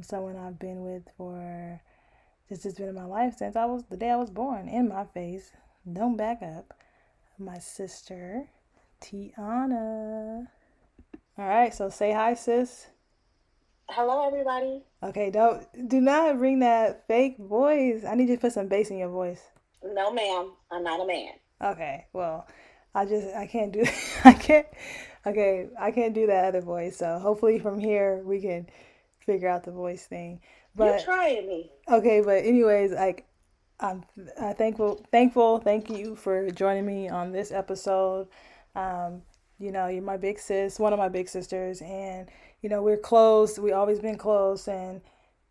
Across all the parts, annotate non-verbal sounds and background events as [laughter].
um, someone I've been with for just has been in my life since I was the day I was born. In my face, don't back up. My sister, Tyana. All right, so say hi, sis. Hello, everybody. Okay, don't do not bring that fake voice. I need you to put some bass in your voice. No, ma'am. I'm not a man. Okay, well, I just I can't do [laughs] I can't okay I can't do that other voice. So hopefully from here we can figure out the voice thing. But you're trying me. Okay, but anyways, like I'm thankful thankful. Thank you for joining me on this episode. Um, you know, you're my big sis, one of my big sisters, and you know we're close. We always been close, and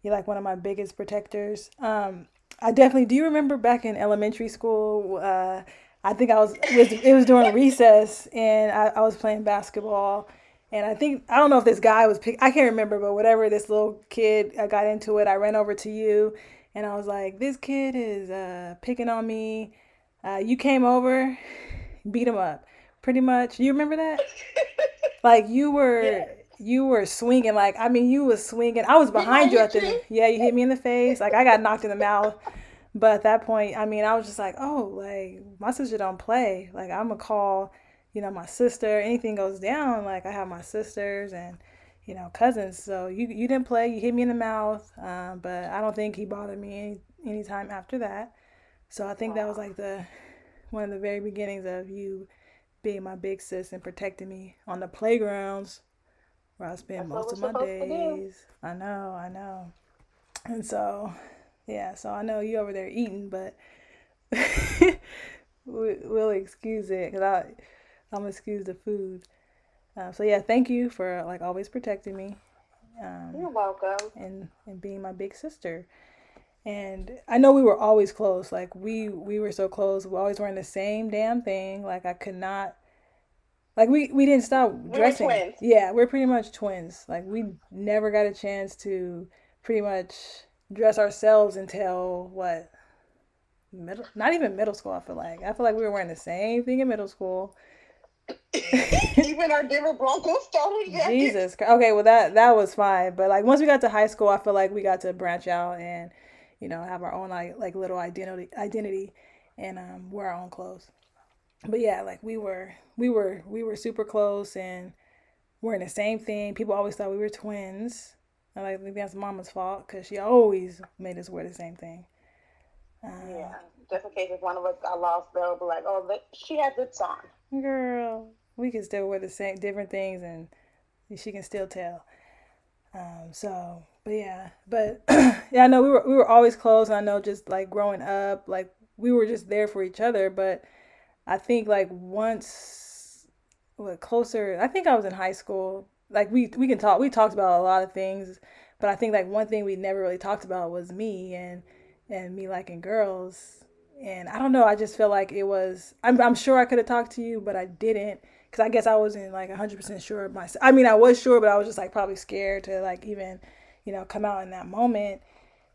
you're like one of my biggest protectors. Um, I definitely do. You remember back in elementary school? Uh, I think I was it was, it was during recess, and I, I was playing basketball. And I think I don't know if this guy was pick, I can't remember, but whatever this little kid I got into it. I ran over to you, and I was like, "This kid is uh, picking on me." Uh, you came over, [laughs] beat him up, pretty much. You remember that? [laughs] like you were. Yeah. You were swinging like I mean you was swinging. I was behind you at the yeah. You hit me in the face. Like I got knocked in the mouth. But at that point, I mean, I was just like, oh, like my sister don't play. Like I'm gonna call, you know, my sister. Anything goes down, like I have my sisters and you know cousins. So you you didn't play. You hit me in the mouth, um, but I don't think he bothered me any any time after that. So I think that was like the one of the very beginnings of you being my big sis and protecting me on the playgrounds where I spend most of my days. I know, I know. And so yeah, so I know you over there eating, but [laughs] we'll excuse it because I I'm excuse the food. Uh, so yeah, thank you for like always protecting me. Um, You're welcome. And and being my big sister. And I know we were always close. Like we we were so close. We always wearing the same damn thing. Like I could not. Like we we didn't stop dressing. We're twins. Yeah, we're pretty much twins. Like we never got a chance to pretty much dress ourselves until what middle not even middle school i feel like i feel like we were wearing the same thing in middle school [laughs] even our Denver Broncos started. Jesus, okay, well that that was fine, but like once we got to high school, I feel like we got to branch out and you know have our own like like little identity identity and um wear our own clothes. But yeah, like we were we were we were super close and wearing the same thing. People always thought we were twins. I like think that's mama's fault because she always made us wear the same thing. Um, yeah, just in case if one of us got lost, they'll be like, "Oh, she had this on." Girl, we can still wear the same different things, and she can still tell. Um, so, but yeah, but [clears throat] yeah, I know we were we were always close. I know just like growing up, like we were just there for each other. But I think like once, what closer? I think I was in high school like we we can talk we talked about a lot of things but i think like one thing we never really talked about was me and and me liking girls and i don't know i just feel like it was i'm, I'm sure i could have talked to you but i didn't because i guess i wasn't like 100% sure of myself i mean i was sure but i was just like probably scared to like even you know come out in that moment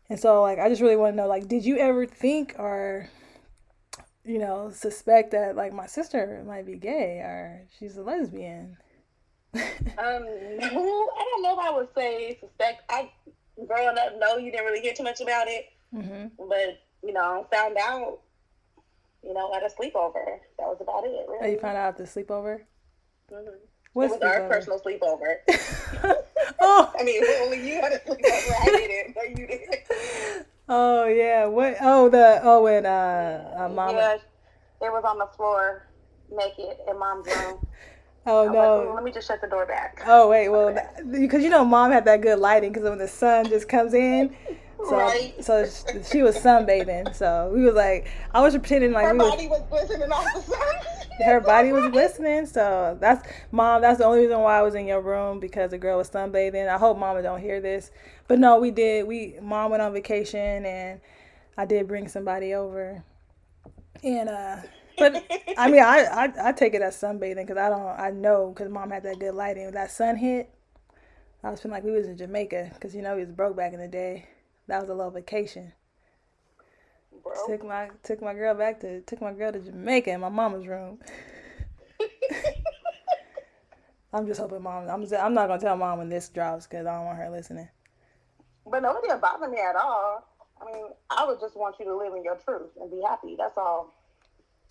and so like i just really want to know like did you ever think or you know suspect that like my sister might be gay or she's a lesbian [laughs] um, no, I don't know if I would say suspect. I growing up, no, you didn't really hear too much about it, mm-hmm. but you know, found out, you know, at a sleepover. That was about it. Really. Oh, you found out at the sleepover. Mm-hmm. What's it was our personal sleepover. [laughs] [laughs] oh, I mean, only you had a sleepover. I didn't, but you did. [laughs] Oh yeah. What? Oh, the oh when uh, uh mama. Yeah, it was on the floor, naked in mom's room. Oh no! Like, let me just shut the door back. Oh wait, well, because you know, mom had that good lighting because when the sun just comes in, so right. so she was sunbathing. So we was like, I was pretending like her we body was, was glistening off the sun. her body was [laughs] glistening. So that's mom. That's the only reason why I was in your room because the girl was sunbathing. I hope mama don't hear this, but no, we did. We mom went on vacation and I did bring somebody over, and uh but I mean, I, I, I take it as sunbathing because I don't I know because mom had that good lighting. When that sun hit, I was feeling like we was in Jamaica because you know we was broke back in the day. That was a little vacation. Bro. Took my took my girl back to took my girl to Jamaica in my mama's room. [laughs] I'm just hoping mom. I'm just, I'm not gonna tell mom when this drops because I don't want her listening. But nobody will bother me at all. I mean, I would just want you to live in your truth and be happy. That's all.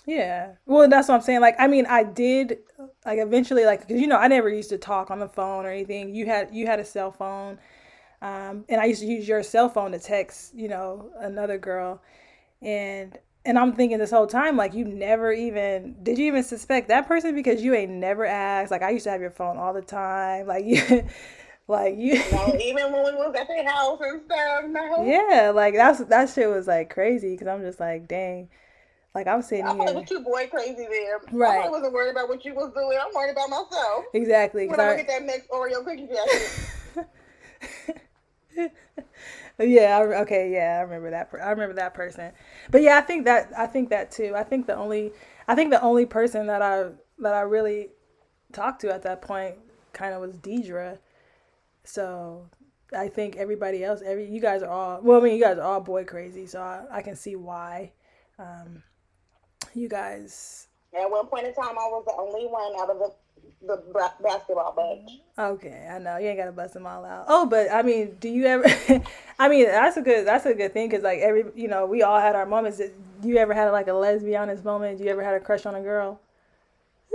Yeah. Well, that's what I'm saying. Like, I mean, I did like eventually, like, cause you know, I never used to talk on the phone or anything. You had you had a cell phone, um, and I used to use your cell phone to text, you know, another girl, and and I'm thinking this whole time, like, you never even did you even suspect that person because you ain't never asked. Like, I used to have your phone all the time, [laughs] like you. Like you, no, even when we was at their house and stuff. No. Yeah, like that's that shit was like crazy because I'm just like, dang, like I'm sitting I here. I was too boy crazy there. Right. I wasn't worried about what you was doing. I'm worried about myself. Exactly. When I at that next Oreo cookie. [laughs] [laughs] yeah. Okay. Yeah. I remember that. I remember that person. But yeah, I think that I think that too. I think the only I think the only person that I that I really talked to at that point kind of was Deidre so I think everybody else, every you guys are all well. I mean, you guys are all boy crazy, so I, I can see why. Um, you guys. At one point in time, I was the only one out of the the basketball bunch. Okay, I know you ain't gotta bust them all out. Oh, but I mean, do you ever? [laughs] I mean, that's a good that's a good thing because like every you know we all had our moments. Do you ever had like a lesbianist moment? Do you ever had a crush on a girl?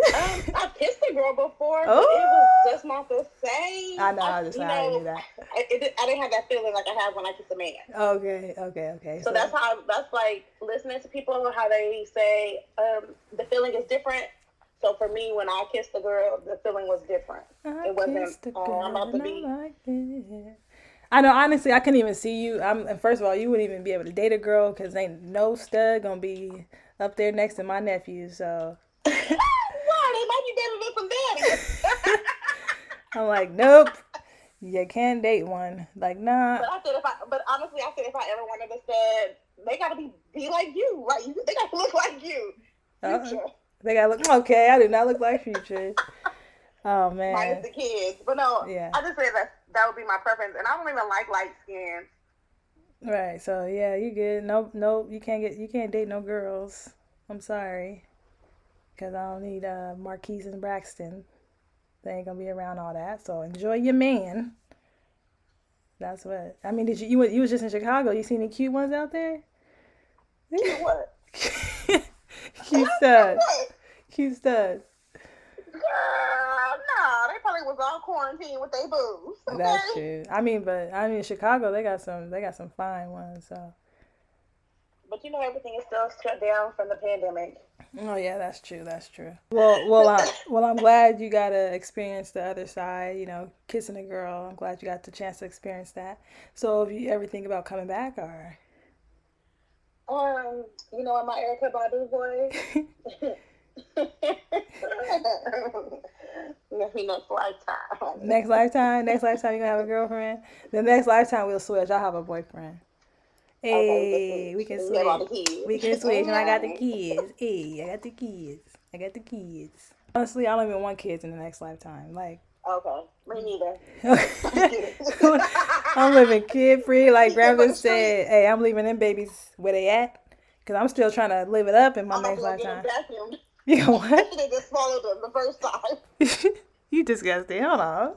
um, I kissed a girl before, but oh. it was oh. just not the same. I know, I, just, you know, I knew that. I, it, I didn't have that feeling like I had when I kissed a man. Okay, okay, okay. So, so that's how, that's like listening to people, how they say um, the feeling is different. So for me, when I kissed the girl, the feeling was different. I it wasn't, oh, I'm about to be. Like I know, honestly, I couldn't even see you. I'm, and first of all, you wouldn't even be able to date a girl because ain't no stud gonna be up there next to my nephew. So [laughs] why they might be dating me from daddy? I'm like, nope. You can't date one. Like, nah. But I said if I, but honestly, I said if I ever wanted to said they gotta be be like you, right? You [laughs] they gotta look like you. Uh, they gotta look okay. I do not look like future. oh man. Minus the kids, but no. Yeah. I just said that that would be my preference, and I don't even like light skin. Right. So yeah, you good. No, no, you can't get you can't date no girls. I'm sorry. Cause I don't need uh Marquise and Braxton. They ain't gonna be around all that. So enjoy your man. That's what I mean. Did you you, you was just in Chicago? You seen any cute ones out there? Cute what? [laughs] cute stud. Cute stud. Girl, no, they probably was all quarantined with their boobs. Okay? That's true. I mean, but I mean, Chicago, they got some, they got some fine ones. So. But you know, everything is still shut down from the pandemic. Oh yeah, that's true. That's true. Well, well, I, [coughs] well, I'm glad you got to experience the other side. You know, kissing a girl. I'm glad you got the chance to experience that. So, if you ever think about coming back, or um, you know, my Erykah Badu voice. [laughs] Next lifetime. Next lifetime. Next lifetime, you gonna have a girlfriend. The next lifetime, we'll switch. I'll have a boyfriend. Hey, we can switch. We can switch, and I got the kids. Hey, I got the kids. I got the kids. Honestly, I don't even want kids in the next lifetime. Like, okay, me neither. [laughs] I'm living kid free, [laughs] like Grandma said. Hey, I'm leaving them babies where they at, cause I'm still trying to live it up in my I'm next lifetime. [laughs] You know what? They just swallowed them the first time. you disgusting. Hold on.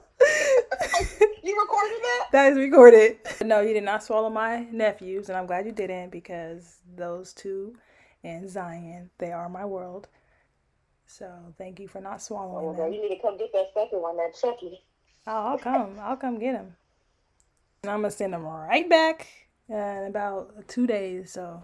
you recorded that? That is recorded. No, you did not swallow my nephews, and I'm glad you didn't because those two and Zion, they are my world. So thank you for not swallowing oh, them. You need to come get that second one, that Chucky. Oh, I'll come. I'll come get him. And I'm gonna send them right back in about two days. So,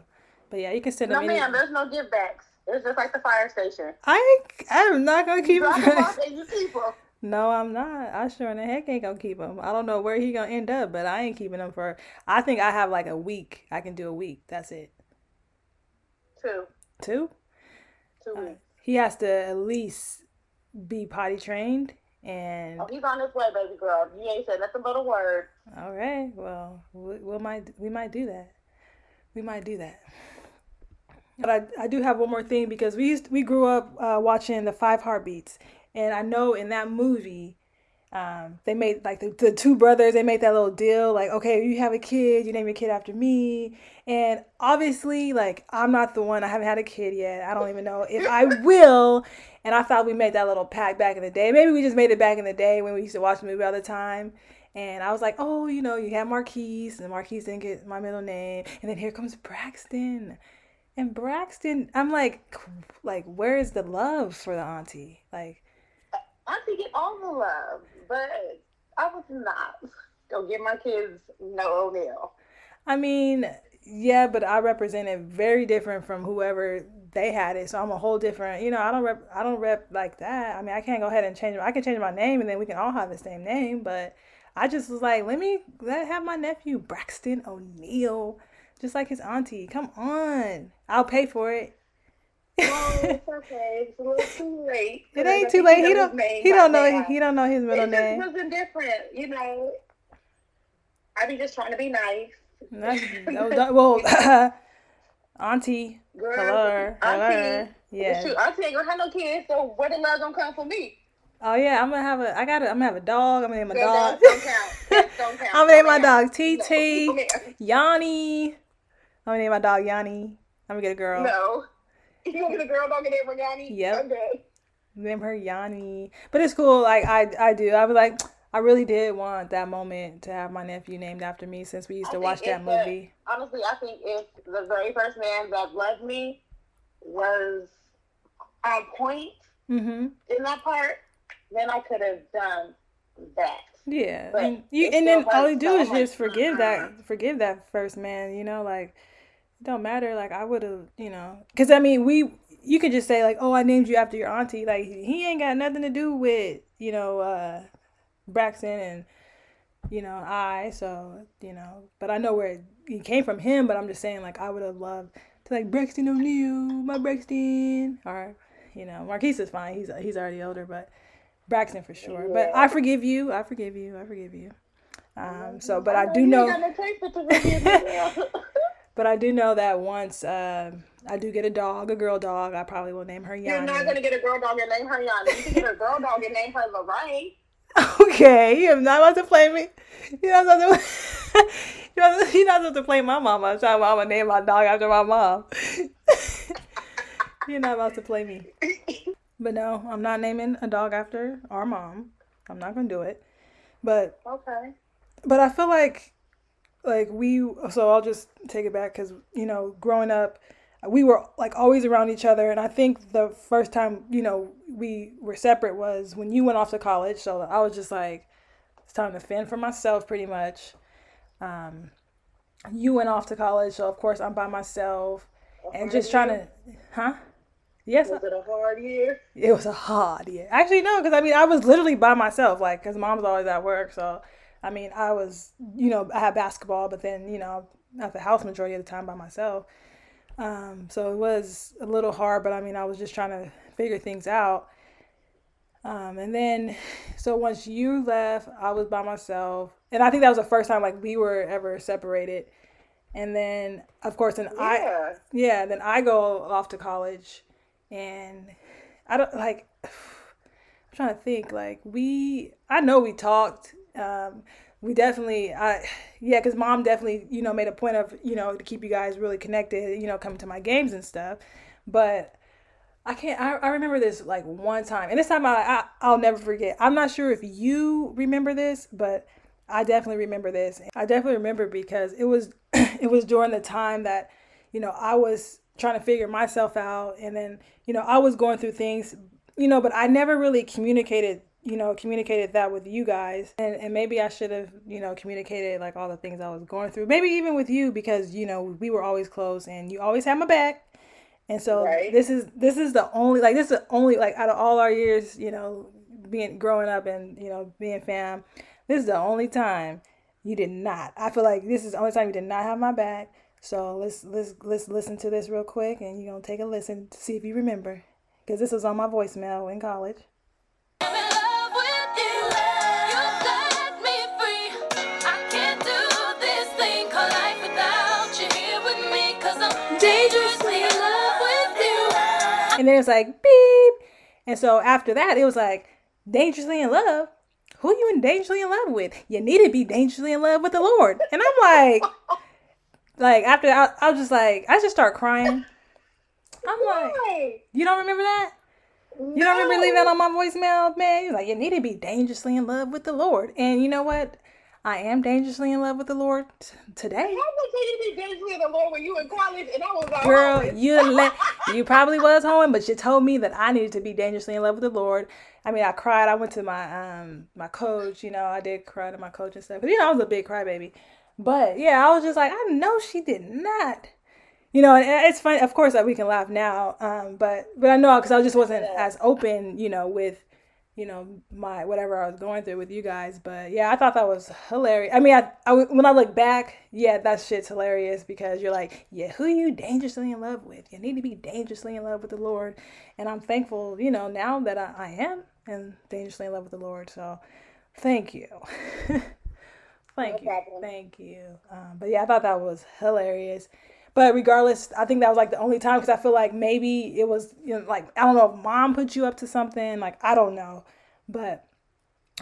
but yeah, you can send them. No, ma'am. There's no give backs. It's just like the fire station. I I'm not gonna keep them. and you keep them. [laughs] No, I'm not. I sure in the heck ain't gonna keep him. I don't know where he gonna end up, but I ain't keeping him for. I think I have like a week. I can do a week. That's it. Two. Two. Two uh, weeks. he has to at least be potty trained and. Oh, he's on his way, baby girl. You ain't said nothing but a word. All right. Well, we, we might we might do that. We might do that. But I, I do have one more thing because we used we grew up uh, watching the Five Heartbeats, and I know in that movie, um, they made like the, the two brothers, they made that little deal like, okay, you have a kid, you name your kid after me. And obviously, like, I'm not the one, I haven't had a kid yet. I don't even know if I [laughs] will. And I thought we made that little pact back in the day. Maybe we just made it back in the day when we used to watch the movie all the time. And I was like, oh, you know, you have Marquise, and Marquise didn't get my middle name. And then here comes Braxton. And Braxton, I'm like, like, where is the love for the auntie? Like, auntie get all the love, but I was not [laughs] gonna give my kids no O'Neal. I mean, yeah, but I represented very different from whoever they had it. So I'm a whole different, you know, I don't rep I don't rep like that. I mean, I can't go ahead and change I can change my name and then we can all have the same name, but I just was like, let me let have my nephew Braxton O'Neill, just like his auntie. Come on. I'll pay for it. [laughs] oh, it's okay. It's a little too late. [laughs] It ain't too late. He don't. He don't know. He don't know his middle it name. It wasn't different, you know. I be just trying to be nice. That's, [laughs] no, well, auntie, Girl, hello, hello, yeah. Shoot, auntie ain't gonna have no kids, so where the love gonna come for me? Oh yeah, I'm gonna have a. I got. I'm gonna have a dog. I'm gonna name my dog. Don't count. don't count. [laughs] I'm gonna name my dog TT. Yanni. I'm gonna name my dog Yanni. I'm gonna get a girl. No. [laughs] You want to get a girl dog and name her Yanni? Yep. I'm good. Name her Yanni. But it's cool. Like I, I do. I was like, I really did want that moment to have my nephew named after me since we used to watch that movie. The, honestly, I think if the very first man that loved me was on point mm-hmm. in that part, then I could have done that. Yeah, but and you and then all you do is just forgive that forgive that first man. You know, like it don't matter. Like I would have, you know, because I mean, we you could just say like, oh, I named you after your auntie. Like he ain't got nothing to do with you know uh Braxton and you know I. So you know, but I know where it came from him. But I'm just saying like I would have loved to like Braxton O'Neal, my Braxton, or you know Marquise is fine. He's he's already older, but Braxton for sure. Yeah. But I forgive you. I forgive you. I forgive you. Um, so, but I, I do know. [laughs] but I do know that once um, I do get a dog, a girl dog, I probably will name her Yanni. You're not gonna get a girl dog and name her Yanni. You can get a girl dog and name her Lorraine. [laughs] Okay, you're not about to play me. You're not about to. [laughs] you're not, you're not supposed to play my mama. I'm talking I'm gonna name my dog after my mom. [laughs] you're not about to play me. But no, I'm not naming a dog after our mom. I'm not gonna do it. But okay. But I feel like, like we. So I'll just take it back because you know, growing up, we were like always around each other, and I think the first time you know we were separate was when you went off to college. So I was just like, it's time to fend for myself, pretty much. Um, you went off to college, so of course I'm by myself, and just trying to, huh? Yes. It was it a hard year? It was a hard year. Actually, no, because I mean, I was literally by myself, like, because mom's always at work. So, I mean, I was, you know, I had basketball, but then, you know, at the house majority of the time by myself. Um, so it was a little hard, but I mean, I was just trying to figure things out. Um, and then, so once you left, I was by myself. And I think that was the first time, like, we were ever separated. And then, of course, then yeah. I, yeah, then I go off to college and I don't like. [sighs] I'm trying to think. Like we, I know we talked. Um, we definitely, I yeah, because mom definitely, you know, made a point of you know to keep you guys really connected. You know, coming to my games and stuff. But I can't. I, I remember this like one time, and this time I, I I'll never forget. I'm not sure if you remember this, but I definitely remember this. I definitely remember because it was [clears throat] it was during the time that you know I was trying to figure myself out and then you know i was going through things you know but i never really communicated you know communicated that with you guys and, and maybe i should have you know communicated like all the things i was going through maybe even with you because you know we were always close and you always had my back and so right. this is this is the only like this is the only like out of all our years you know being growing up and you know being fam this is the only time you did not i feel like this is the only time you did not have my back so let's let's let's listen to this real quick, and you're gonna take a listen to see if you remember, because this was on my voicemail in college. And then it's like beep. And so after that, it was like dangerously in love. Who you in dangerously in love with? You need to be dangerously in love with the Lord. And I'm like, like after I, I was just like I just start crying. I'm like, you don't remember that? You don't remember leaving that on my voicemail, man? You're like, you need to be dangerously in love with the Lord. And you know what? I am dangerously in love with the Lord t- today. How was you to be dangerously in the Lord when you were in college and I was like, girl, you let you probably was home, but you told me that I needed to be dangerously in love with the Lord. I mean, I cried. I went to my um my coach. You know, I did cry to my coach and stuff. But you know, I was a big crybaby. But yeah, I was just like, I know she did not. You know, and it's funny. Of course, that we can laugh now. Um, but but I know because I just wasn't as open. You know, with you know my whatever I was going through with you guys. But yeah, I thought that was hilarious. I mean, I, I when I look back, yeah, that shit's hilarious because you're like, yeah, who are you dangerously in love with? You need to be dangerously in love with the Lord, and I'm thankful, you know, now that I, I am and dangerously in love with the Lord. So, thank you. [laughs] thank no you, thank you. Um, but yeah, I thought that was hilarious. But regardless, I think that was like the only time because I feel like maybe it was, you know, like, I don't know if mom put you up to something. Like, I don't know. But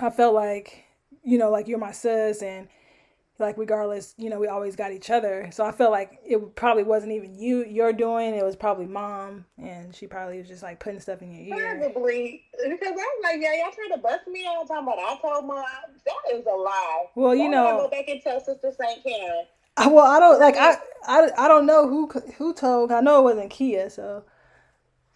I felt like, you know, like you're my sis and like regardless, you know, we always got each other. So I felt like it probably wasn't even you you're doing. It was probably mom, and she probably was just like putting stuff in your ear. Probably because I was like, yeah, y'all trying to bust me all the time, but I told mom that is a lie. Well, you know, go back and tell Sister Saint Karen. Well, I don't like I, I I don't know who who told. I know it wasn't Kia, so.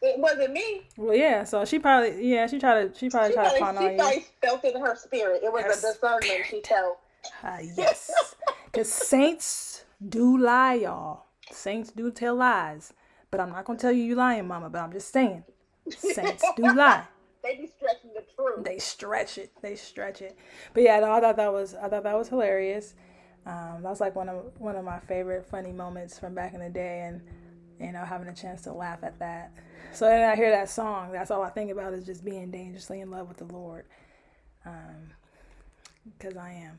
It wasn't me. Well, yeah. So she probably, yeah, she tried to, she probably she tried probably, to find she on you. She felt it in her spirit. It was her a discernment spirit. she felt. Uh, yes, because saints do lie, y'all. Saints do tell lies, but I'm not gonna tell you you lying, Mama. But I'm just saying, saints do [laughs] lie. They be stretching the truth. They stretch it. They stretch it. But yeah, no, I thought that was, I thought that was hilarious. Um, that was like one of one of my favorite funny moments from back in the day, and you know having a chance to laugh at that. So then I hear that song. That's all I think about is just being dangerously in love with the Lord, because um, I am.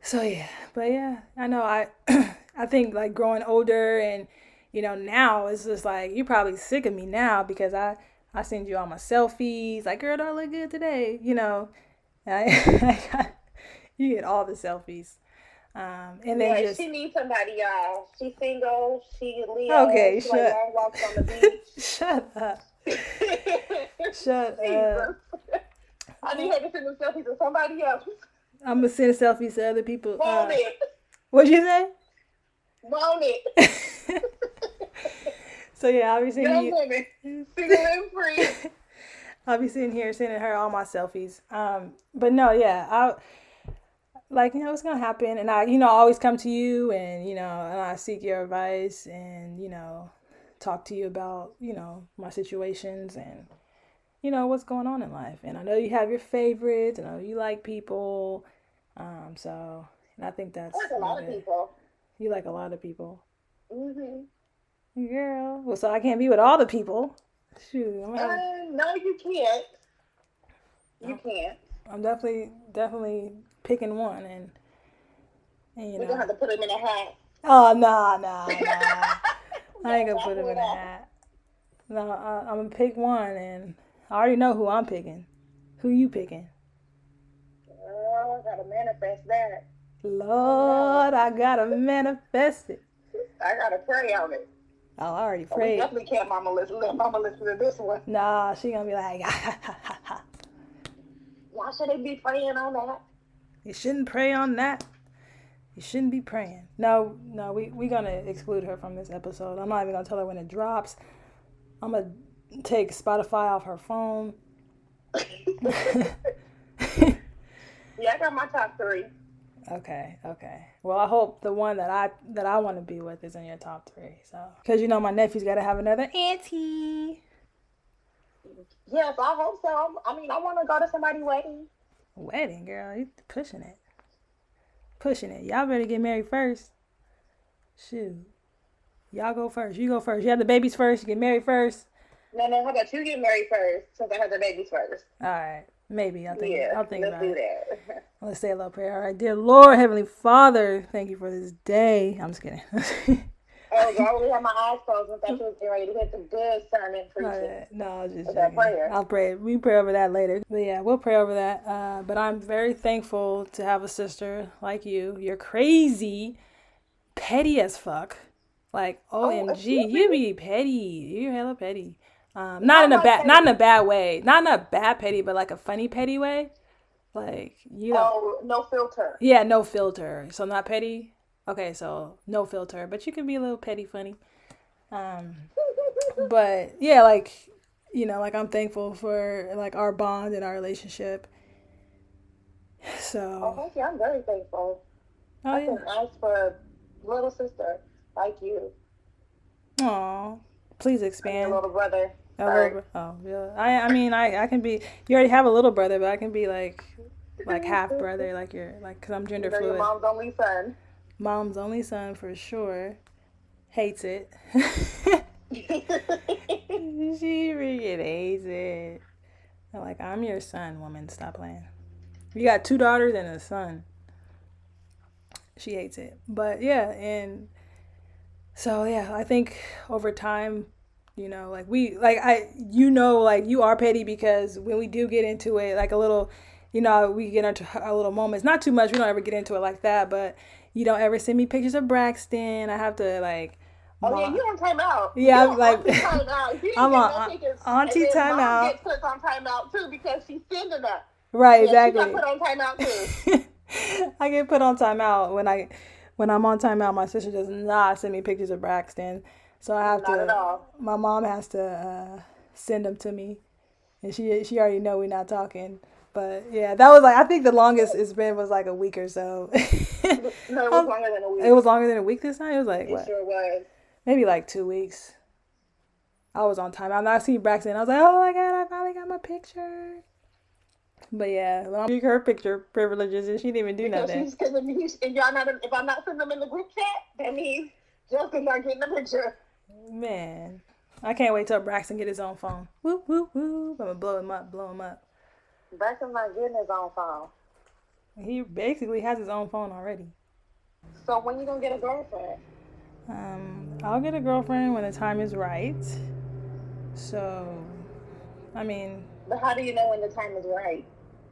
So yeah, but yeah, I know I [clears throat] I think like growing older and you know now it's just like you're probably sick of me now because I I send you all my selfies like girl do I look good today you know [laughs] I, [laughs] you get all the selfies um, and then yeah, just she needs somebody, y'all. She's single. She Leo. Okay, she shut. Like long walks on the [laughs] beach. shut up. [laughs] shut up. I need her to send the selfies to somebody else. I'm gonna send selfies to other people. Want uh, it? What'd you say? Want it? [laughs] so yeah, I'll be sending Young you. woman, single and free. I'll be sitting here sending her all my selfies. Um, but no, yeah, I like you know it's gonna happen and i you know I always come to you and you know and i seek your advice and you know talk to you about you know my situations and you know what's going on in life. And i know you have your favorites i know you like people um so and i think that's I like a lot of people. You like a lot of people. Mhm girl. Well so i can't be with all the people. Shoot uh, no you can't. You can't. I'm definitely definitely picking one, and, and you We're gonna have to put him in a hat. Oh no, no, no! I ain't gonna put him in a hat. No, I, I'm gonna pick one, and I already know who I'm picking. Who you picking? Oh, I gotta manifest that. Lord, I gotta manifest it. I gotta pray on it. Oh, I already prayed. Oh, we definitely can't mama listen. Let mama listen to this one. Nah, she gonna be like, [laughs] Why should they be praying on that? You shouldn't pray on that. You shouldn't be praying. No, no, we we gonna exclude her from this episode. I'm not even gonna tell her when it drops. I'm gonna take Spotify off her phone. [laughs] yeah, I got my top three. Okay, okay. Well, I hope the one that I that I want to be with is in your top three. So, because you know my nephew's got to have another auntie. Yes, I hope so. I mean, I want to go to somebody's wedding. Wedding, girl. You pushing it. Pushing it. Y'all better get married first. Shoot. Y'all go first. You go first. You have the babies first. You get married first. No, no. How about you get married first since I have the babies first? All right. Maybe. I'll think, yeah, I'll think let's about do it. that. Let's say a little prayer. All right. Dear Lord, Heavenly Father, thank you for this day. I'm just kidding. [laughs] Oh, I already have my eyes closed and thought you was getting ready to hit some good sermon preaching. No, I was just that prayer. I'll pray. We pray over that later. But yeah, we'll pray over that. Uh, but I'm very thankful to have a sister like you. You're crazy, petty as fuck. Like OMG, oh, you be petty. You're hella petty. Um, not in a bad, not in a bad way. Not in a bad petty, but like a funny petty way. Like you know, oh, no filter. Yeah, no filter. So not petty. Okay, so no filter, but you can be a little petty funny. Um, but yeah, like you know, like I'm thankful for like our bond and our relationship. So. Oh, thank you. I'm very thankful. Oh, I yeah. can ask for a little sister like you. Aw, please expand. little brother. Oh yeah. I I mean I I can be. You already have a little brother, but I can be like like half brother, like you're like because I'm gender fluid. mom's only son. Mom's only son for sure. Hates it. [laughs] she freaking hates it. I'm like I'm your son, woman. Stop playing. You got two daughters and a son. She hates it, but yeah, and so yeah, I think over time you know like we like i you know like you are petty because when we do get into it like a little you know we get into a little moments not too much we don't ever get into it like that but you don't ever send me pictures of braxton i have to like Oh yeah, you on timeout. Yeah, I'm like I'm on auntie timeout. [laughs] Gets put on timeout too because she's sending that. Right, yeah, exactly. Put on timeout too. [laughs] I get put on timeout when I when I'm on timeout. My sister does not send me pictures of Braxton. So I have Not to. My mom has to uh, send them to me, and she she already know we're not talking. But yeah, that was like I think the longest it's been was like a week or so. no, it was longer than a week. It was longer than a week this time. It was like it what? Sure was. Maybe like two weeks. I was on time. I see Braxton. I was like, oh my god, I finally got my picture. But yeah, well, I'm her picture privileges and she didn't even do because nothing. Because if y'all not, if I'm not sending them in the group chat, that means Justin's not getting the picture. Man, I can't wait till Braxton get his own phone. Whoop whoop whoop! I'm gonna blow him up, blow him up. Braxton's not getting his own phone. He basically has his own phone already. So when you gonna get a girlfriend? Um, I'll get a girlfriend when the time is right. So, I mean. But how do you know when the time is right?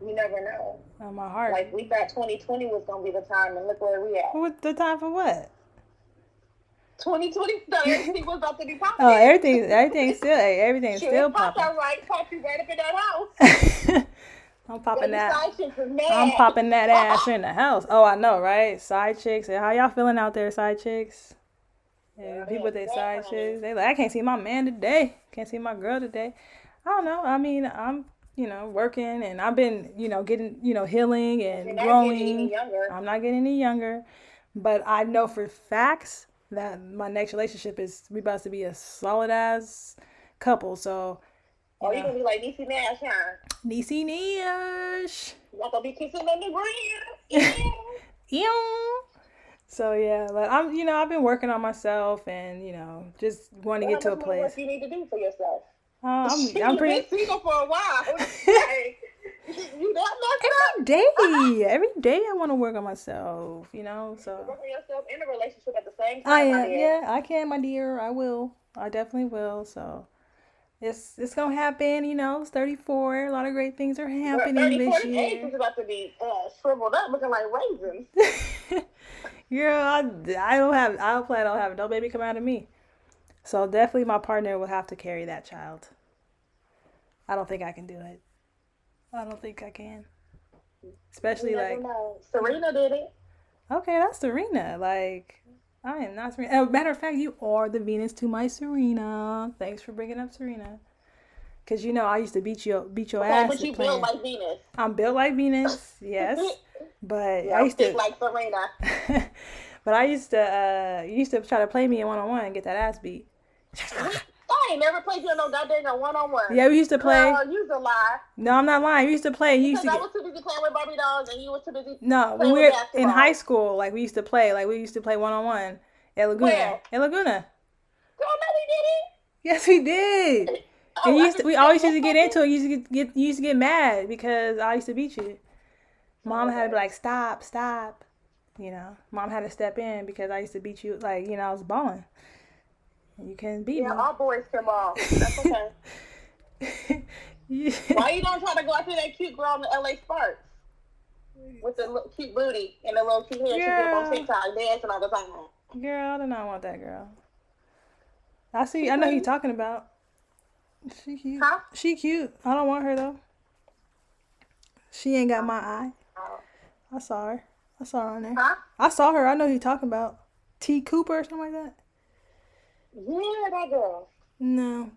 You never know. On my heart. Like we thought 2020 was gonna be the time, and look where we at. What the time for what? 2020 everything was about to be popping. Oh, everything, everything's still, everything's Shit, still popping. popping. right, pop you right up in that house. [laughs] I'm popping that. I'm popping that [laughs] ass in the house. Oh, I know, right? Side chicks. How y'all feeling out there, side chicks? Yeah, people with their side chicks. They like, I can't see my man today. Can't see my girl today. I don't know. I mean, I'm, you know, working and I've been, you know, getting, you know, healing and growing. I'm not getting any younger, but I know for facts that my next relationship is we about to be a solid ass couple. So. You oh, you gonna be like Niecy Nash, huh? Niecy Nash. Y'all gonna be kissing on the [laughs] ground. Yeah. So yeah, but I'm, you know, I've been working on myself, and you know, just want to get to a place. What you need to do for yourself? Uh, I'm, [laughs] I'm pretty been single for a while. [laughs] you that every day, every day I want to work on myself. You know, so work on yourself in a relationship at the same time. I am, yeah, I can, my dear. I will. I definitely will. So it's it's gonna happen. You know, it's 34. A lot of great things are happening this year. is about to be uh, shriveled up, looking like raisins. [laughs] Girl, I, I don't have. I don't plan on having no baby come out of me. So definitely, my partner will have to carry that child. I don't think I can do it. I don't think I can. Especially like know. Serena did it. Okay, that's Serena. Like I am not Serena. Matter of fact, you are the Venus to my Serena. Thanks for bringing up Serena. Cause you know I used to beat you beat your okay, ass. But you built like Venus. I'm built like Venus, [laughs] yes. But yeah, I used to like Serena. [laughs] but I used to uh used to try to play me in one on one and get that ass beat. Ain't never played you in no goddamn one on one. Yeah, we used to play. Girl, you a lie. No, I'm not lying. We used to play. You used to I get... was too busy playing with Barbie dolls, and you was too busy. No, when we were in high school, like we used to play. Like we used to play one on one at Laguna. Where? At Laguna. Girl, no, we didn't. Yes, we did. oh, and used to, we always used to get into it. You used to get, get you used to get mad because I used to beat you. Mom had to be like, "Stop, stop." You know, mom had to step in because I used to beat you. Like you know, I was balling. You can beat yeah, me. All boys can ball. That's okay. yeah. [laughs] [laughs] Why you don't try to go after that cute girl in the LA Sparks? With the cute booty and the little cute hair she did on TikTok dancing all the time. Girl, I do not want that girl. I see. I know who you're talking about. She cute. Huh? She cute. I don't want her though. She ain't got my eye. I saw her. I saw her on there. Huh? I saw her. I know who you're talking about. T. Cooper or something like that. Yeah, that girl. No.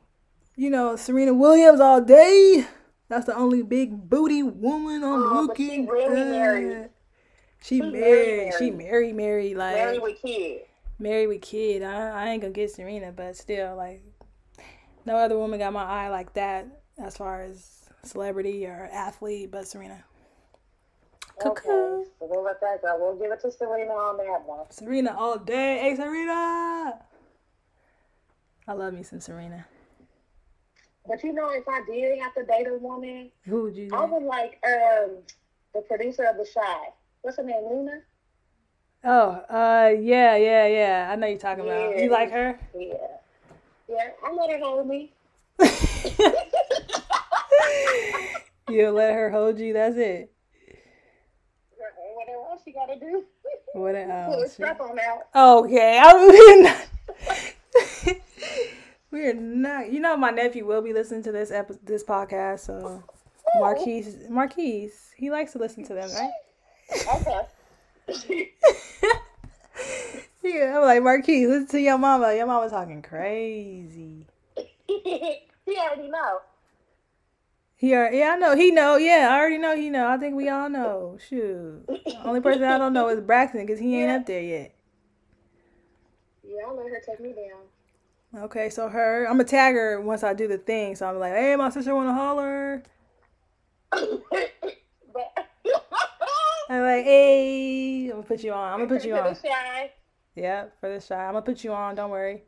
You know, Serena Williams all day. That's the only big booty woman I'm oh, looking she really at. Married. She, she married, married, She married, married, like married with kid. Married with kid. I, I ain't gonna get Serena, but still, like, no other woman got my eye like that as far as celebrity or athlete, but Serena. Okay, so we'll let that go. We'll give it to Serena on that one. Serena all day. Hey, Serena. I love me some Serena. But you know, if I did have to date a woman, who would you? I would like um the producer of The Chi. What's her name, Luna? Oh, uh, yeah, yeah, yeah. I know you're talking yeah. about. You like her? Yeah, yeah. I let her hold me. [laughs] you let her hold you. That's it. Whatever else she gotta do. What else? Put a strap on out. Okay, I mean. [laughs] We're not. You know, my nephew will be listening to this epi- this podcast. So, Marquise, Marquise, he likes to listen to them, right? Okay. [laughs] yeah, I'm like Marquise. Listen to your mama. Your mama talking crazy. [laughs] he already know. He already, yeah, I know. He know. Yeah, I already know. He know. I think we all know. Shoot. Only person I don't know is Braxton because he ain't yeah. up there yet. Yeah, I'll let her take me down. Okay, so her, I'm gonna tag her once I do the thing. So I'm like, hey, my sister wanna holler. [laughs] I'm like, hey, I'm gonna put you on. I'm gonna put you on. Yeah, for the Chi. I'm gonna put you on. Don't worry.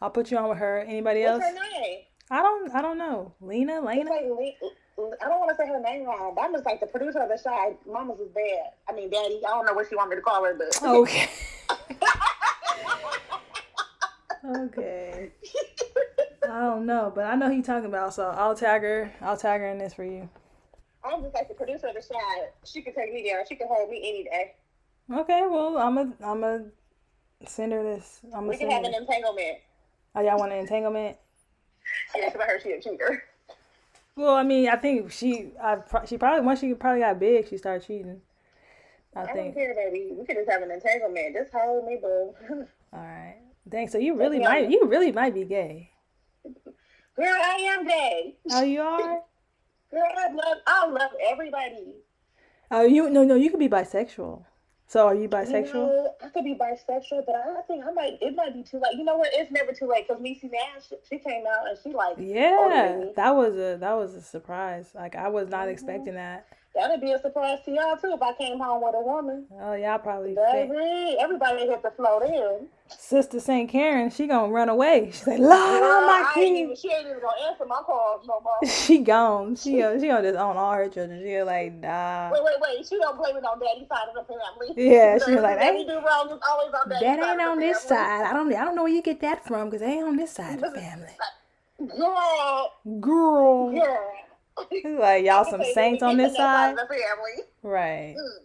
I'll put you on with her. Anybody else? What's her name? I don't. I don't know. Lena. Lena. Like I don't want to say her name wrong, I'm just like the producer of the Chi. Mama's is bad. I mean, Daddy. I don't know what she want me to call her, but okay. [laughs] okay. [laughs] I don't know, but I know he talking about. So I'll tag her. I'll tag her in this for you. I'm just like the producer of the show. She can take me there. She can hold me any day. Okay, well, I'm a, I'm a send her this. I'm we can have an entanglement. Oh, y'all want an entanglement? [laughs] Yeah, because I heard she a cheater. Well, I mean, I think she, I, she probably once she probably got big, she started cheating. I, I think. don't care, baby. We could just have an entanglement. Just hold me, boo. [laughs] All right. Dang, so you really might you really might be gay. Girl, I am gay. Oh, you are. [laughs] Girl, I love I love everybody. Oh, you no no you could be bisexual. So are you bisexual? You know, I could be bisexual, but I think I might. It might be too late. You know what? It's never too late because Niecy Nash, she came out and she like. Yeah, that was a that was a surprise. Like I was not mm-hmm. expecting that. That'd be a surprise to y'all too if I came home with a woman. Oh, y'all probably. Do. Baby, everybody hit the float in. Sister St. Karen, she gonna run away. She's like, Lord, oh my king. She ain't even gonna answer my calls no more. [laughs] she gone. She she gonna just own all her children. She like, nah. Wait, wait, wait. She don't blame it on daddy's side of the family. Yeah, she was like, daddy do wrong. It's always on daddy's That ain't on this side. I don't. I don't know where you get that from because they ain't on this side of the family. Girl. Girl. Girl. Like y'all some saints on this [laughs] side. Right. Mm.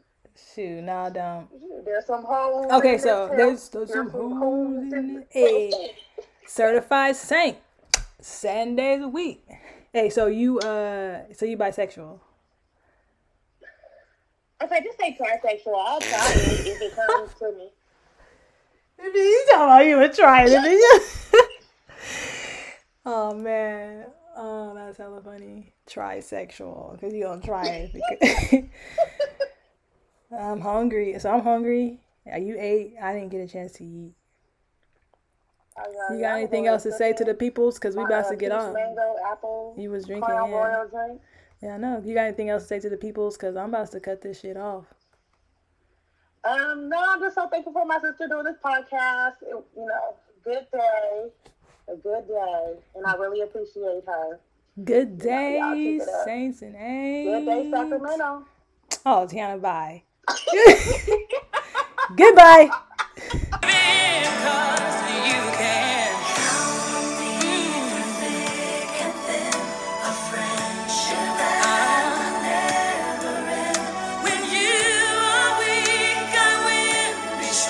Shoot, no, I don't. There's some hoes. Okay, so there's, there's some hoes in it. Hey, [laughs] certified saint, seven days a week. Hey, so you uh, so you bisexual? Okay, just say trisexual. I'll try it if it comes to me. [laughs] You talking about you would try it? oh man. That's hella funny. Trisexual, because you don't try it. [laughs] [laughs] I'm hungry, so I'm hungry. You ate. I didn't get a chance to eat. You got anything else to say to the peoples? Because we about to get off. Mango, apple. You was drinking. Yeah. Drink. yeah, I know. You got anything else to say to the peoples? Because I'm about to cut this shit off. Um, no, I'm just so thankful for my sister doing this podcast. It, you know, good day a good day, and I really appreciate her. Good day, Saints and Angels. Good day, Sacramento. Oh, Tyana, bye. [laughs] [laughs] Goodbye.